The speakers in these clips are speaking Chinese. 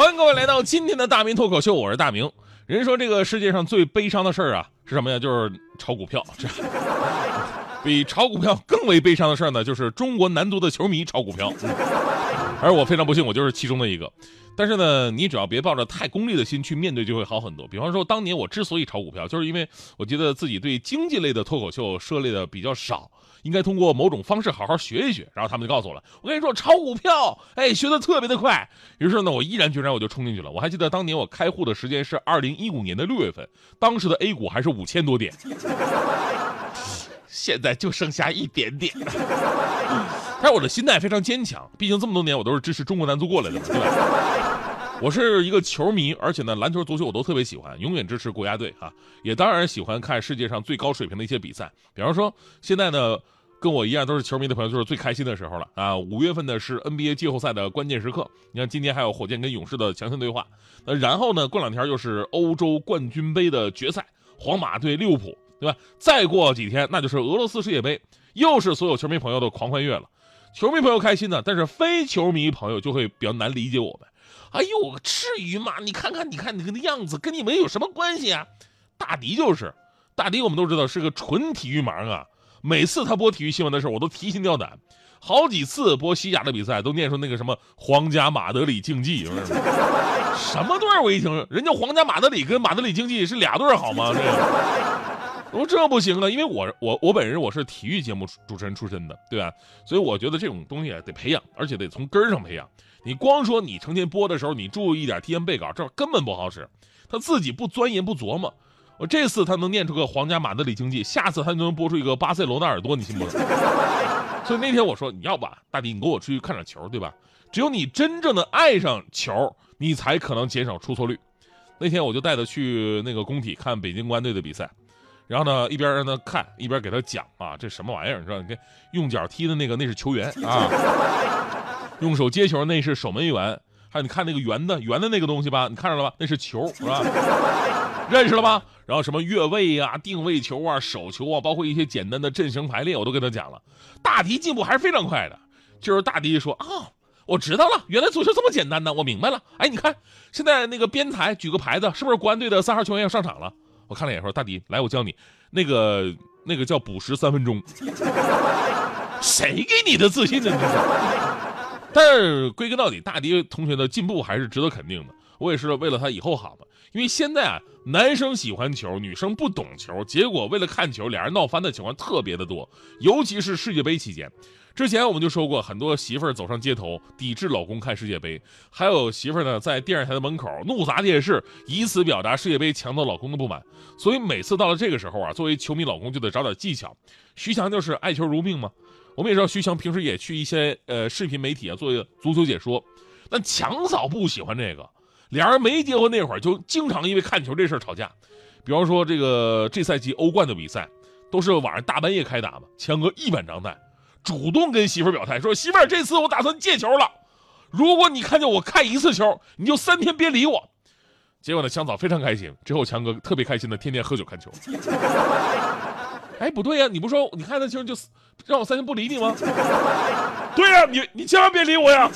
欢迎各位来到今天的大明脱口秀，我是大明。人说这个世界上最悲伤的事儿啊是什么呀？就是炒股票。这比炒股票更为悲伤的事儿呢，就是中国男足的球迷炒股票。而我非常不幸，我就是其中的一个。但是呢，你只要别抱着太功利的心去面对，就会好很多。比方说，当年我之所以炒股票，就是因为我觉得自己对经济类的脱口秀涉猎的比较少，应该通过某种方式好好学一学。然后他们就告诉我了，我跟你说，炒股票，哎，学的特别的快。于是呢，我毅然决然我就冲进去了。我还记得当年我开户的时间是二零一五年的六月份，当时的 A 股还是五千多点。现在就剩下一点点，但是我的心态非常坚强，毕竟这么多年我都是支持中国男足过来的，对吧？我是一个球迷，而且呢，篮球、足球我都特别喜欢，永远支持国家队啊，也当然喜欢看世界上最高水平的一些比赛。比方说，现在呢，跟我一样都是球迷的朋友，就是最开心的时候了啊！五月份呢是 NBA 季后赛的关键时刻，你看今天还有火箭跟勇士的强强对话，那然后呢，过两天又是欧洲冠军杯的决赛，皇马对利物浦。对吧？再过几天，那就是俄罗斯世界杯，又是所有球迷朋友的狂欢月了。球迷朋友开心呢，但是非球迷朋友就会比较难理解我们。哎呦，至于吗？你看看，你看你那个样子，跟你们有什么关系啊？大迪就是，大迪我们都知道是个纯体育盲啊。每次他播体育新闻的时候，我都提心吊胆。好几次播西甲的比赛，都念出那个什么皇家马德里竞技，什么队儿？我一听，人家皇家马德里跟马德里竞技是俩队，好吗？这。我说这不行啊，因为我我我本人我是体育节目主持人出身的，对吧？所以我觉得这种东西得培养，而且得从根儿上培养。你光说你成天播的时候你注意一点，提前背稿，这根本不好使。他自己不钻研不琢磨，我这次他能念出个皇家马德里竞技，下次他就能播出一个巴塞罗那耳朵，你信不信？所以那天我说你要不大弟，你跟我出去看场球，对吧？只有你真正的爱上球，你才可能减少出错率。那天我就带他去那个工体看北京国安队的比赛。然后呢，一边让他看，一边给他讲啊，这什么玩意儿？你知道，你看用脚踢的那个那是球员啊，用手接球那是守门员，还有你看那个圆的圆的那个东西吧，你看着了吧？那是球，是吧？认识了吧？然后什么越位啊、定位球啊、手球啊，包括一些简单的阵型排列，我都跟他讲了。大迪进步还是非常快的，就是大迪说啊，我知道了，原来足球这么简单呢，我明白了。哎，你看现在那个边裁举个牌子，是不是国安队的三号球员要上场了？我看了一眼，说：“大迪，来，我教你，那个那个叫补时三分钟。谁给你的自信呢？但归根到底，大迪同学的进步还是值得肯定的。我也是为了他以后好嘛。因为现在啊，男生喜欢球，女生不懂球，结果为了看球，俩人闹翻的情况特别的多，尤其是世界杯期间。”之前我们就说过，很多媳妇儿走上街头抵制老公看世界杯，还有媳妇儿呢在电视台的门口怒砸电视，以此表达世界杯抢走老公的不满。所以每次到了这个时候啊，作为球迷老公就得找点技巧。徐强就是爱球如命嘛，我们也知道徐强平时也去一些呃视频媒体啊做足球解说，但强嫂不喜欢这个，俩人没结婚那会儿就经常因为看球这事儿吵架。比方说这个这赛季欧冠的比赛，都是晚上大半夜开打嘛，强哥一晚上带。主动跟媳妇儿表态说：“媳妇儿，这次我打算戒球了。如果你看见我看一次球，你就三天别理我。”结果呢，强嫂非常开心。之后，强哥特别开心的天天喝酒看球。哎，不对呀，你不说你看那球就让我三天不理你吗？对呀，你你千万别理我呀。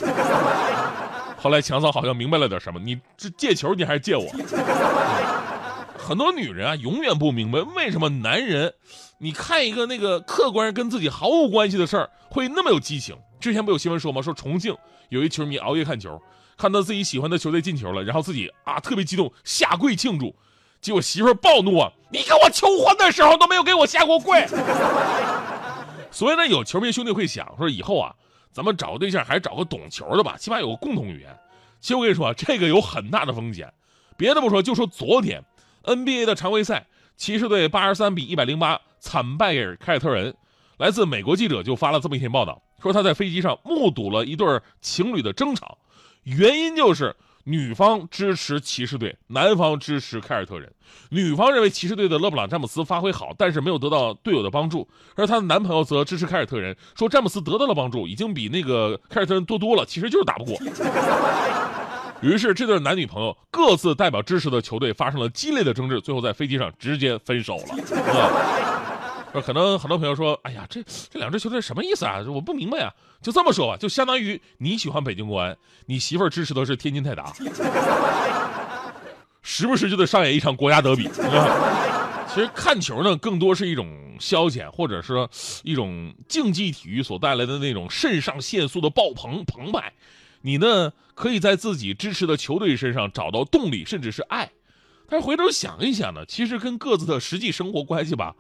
后来强嫂好像明白了点什么，你这借球你还是借我？很多女人啊，永远不明白为什么男人，你看一个那个客观跟自己毫无关系的事儿，会那么有激情。之前不有新闻说吗？说重庆有一球迷熬夜看球，看到自己喜欢的球队进球了，然后自己啊特别激动，下跪庆祝。结果媳妇儿暴怒啊，你跟我求婚的时候都没有给我下过跪。所以呢，有球迷兄弟会想说，以后啊，咱们找个对象还是找个懂球的吧，起码有个共同语言。其实我跟你说，这个有很大的风险。别的不说，就说昨天。NBA 的常规赛，骑士队八十三比一百零八惨败给凯尔特人。来自美国记者就发了这么一篇报道，说他在飞机上目睹了一对情侣的争吵，原因就是女方支持骑士队，男方支持凯尔特人。女方认为骑士队的勒布朗·詹姆斯发挥好，但是没有得到队友的帮助，而她的男朋友则支持凯尔特人，说詹姆斯得到了帮助，已经比那个凯尔特人多多了，其实就是打不过。于是这对男女朋友各自代表支持的球队发生了激烈的争执，最后在飞机上直接分手了。可能很多朋友说：“哎呀，这这两支球队什么意思啊？我不明白啊！”就这么说吧，就相当于你喜欢北京国安，你媳妇儿支持的是天津泰达，时不时就得上演一场国家德比。其实看球呢，更多是一种消遣，或者说一种竞技体育所带来的那种肾上腺素的爆棚澎湃。你呢，可以在自己支持的球队身上找到动力，甚至是爱。但是回头想一想呢，其实跟各自的实际生活关系吧。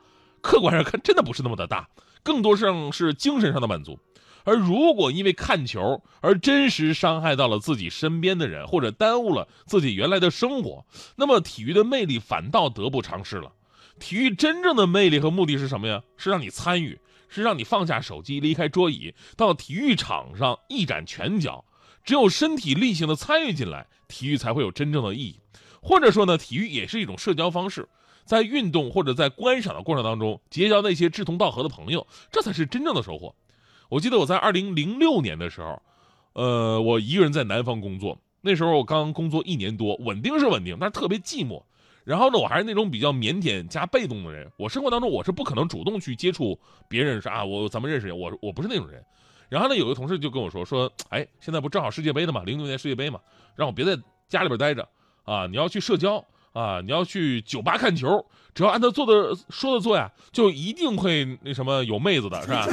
客观上看，真的不是那么的大，更多上是精神上的满足。而如果因为看球而真实伤害到了自己身边的人，或者耽误了自己原来的生活，那么体育的魅力反倒得不偿失了。体育真正的魅力和目的是什么呀？是让你参与，是让你放下手机，离开桌椅，到体育场上一展拳脚。只有身体力行的参与进来，体育才会有真正的意义。或者说呢，体育也是一种社交方式。在运动或者在观赏的过程当中，结交那些志同道合的朋友，这才是真正的收获。我记得我在二零零六年的时候，呃，我一个人在南方工作，那时候我刚工作一年多，稳定是稳定，但是特别寂寞。然后呢，我还是那种比较腼腆加被动的人，我生活当中我是不可能主动去接触别人，说啊，我咱们认识，我我不是那种人。然后呢，有个同事就跟我说说，哎，现在不正好世界杯的嘛，零六年世界杯嘛，让我别在家里边待着啊，你要去社交。啊，你要去酒吧看球，只要按他做的说的做呀，就一定会那什么有妹子的是吧？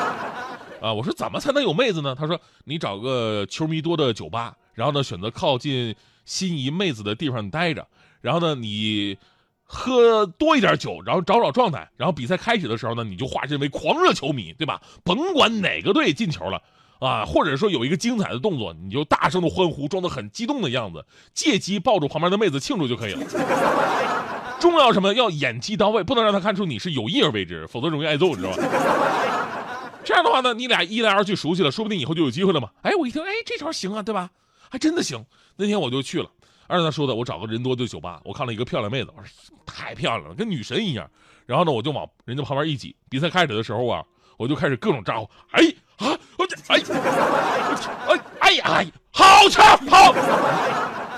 啊，我说怎么才能有妹子呢？他说你找个球迷多的酒吧，然后呢选择靠近心仪妹子的地方待着，然后呢你喝多一点酒，然后找找状态，然后比赛开始的时候呢你就化身为狂热球迷，对吧？甭管哪个队进球了。啊，或者说有一个精彩的动作，你就大声的欢呼，装得很激动的样子，借机抱住旁边的妹子庆祝就可以了。重要什么？要演技到位，不能让他看出你是有意而为之，否则容易挨揍，你知道吧？这样的话呢，你俩一来二去熟悉了，说不定以后就有机会了嘛。哎，我一听，哎，这招行啊，对吧？还真的行。那天我就去了，按照他说的，我找个人多的酒吧，我看了一个漂亮妹子，我说太漂亮了，跟女神一样。然后呢，我就往人家旁边一挤。比赛开始的时候啊，我就开始各种招呼，哎。啊！我这哎，哎哎呀哎，好强好！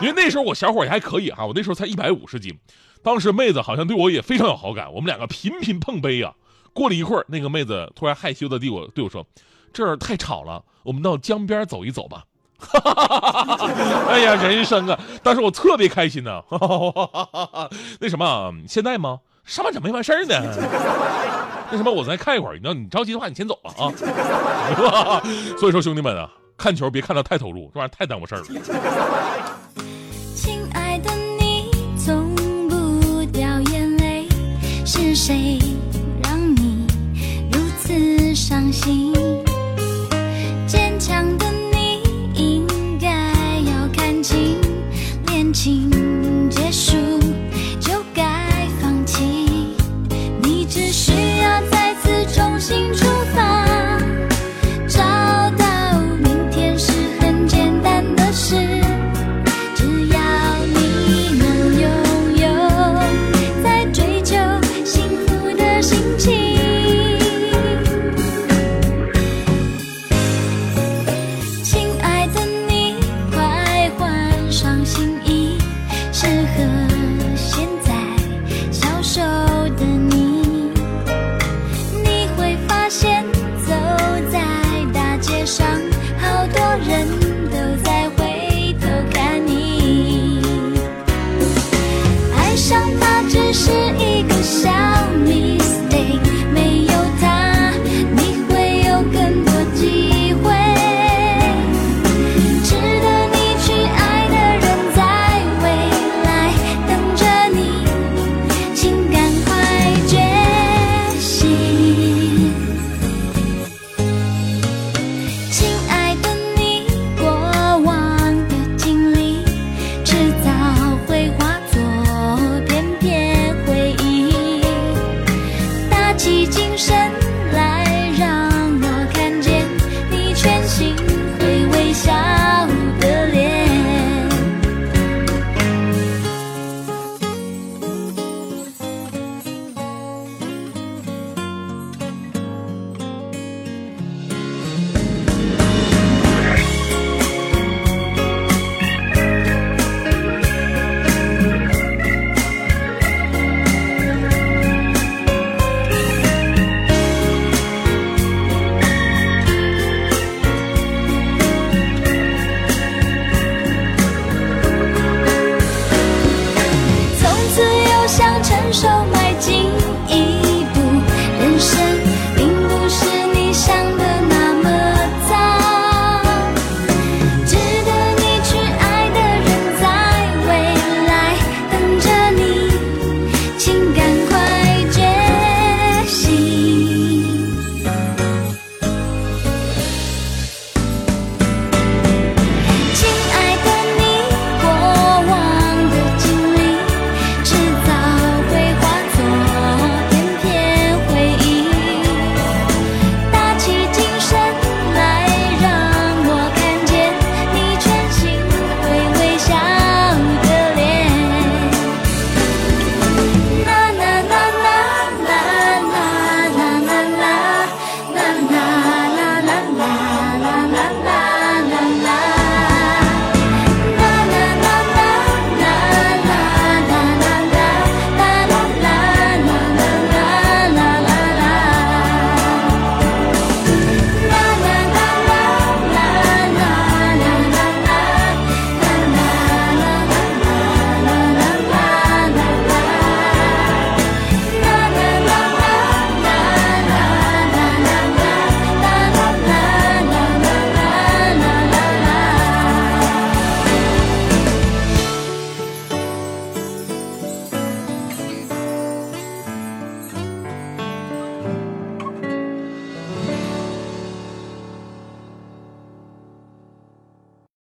因为那时候我小伙也还可以哈，我那时候才一百五十斤，当时妹子好像对我也非常有好感，我们两个频频碰杯啊。过了一会儿，那个妹子突然害羞的对我对我说：“这儿太吵了，我们到江边走一走吧。”哎呀，人生啊！当时我特别开心呢。那什么，现在吗？上半场没完事儿呢。那什么我再看一会儿你要你着急的话你先走吧啊。所以说兄弟们啊看球别看的太投入这玩意儿太耽误事儿了。亲爱的你从不掉眼泪是谁让你如此伤心？坚强的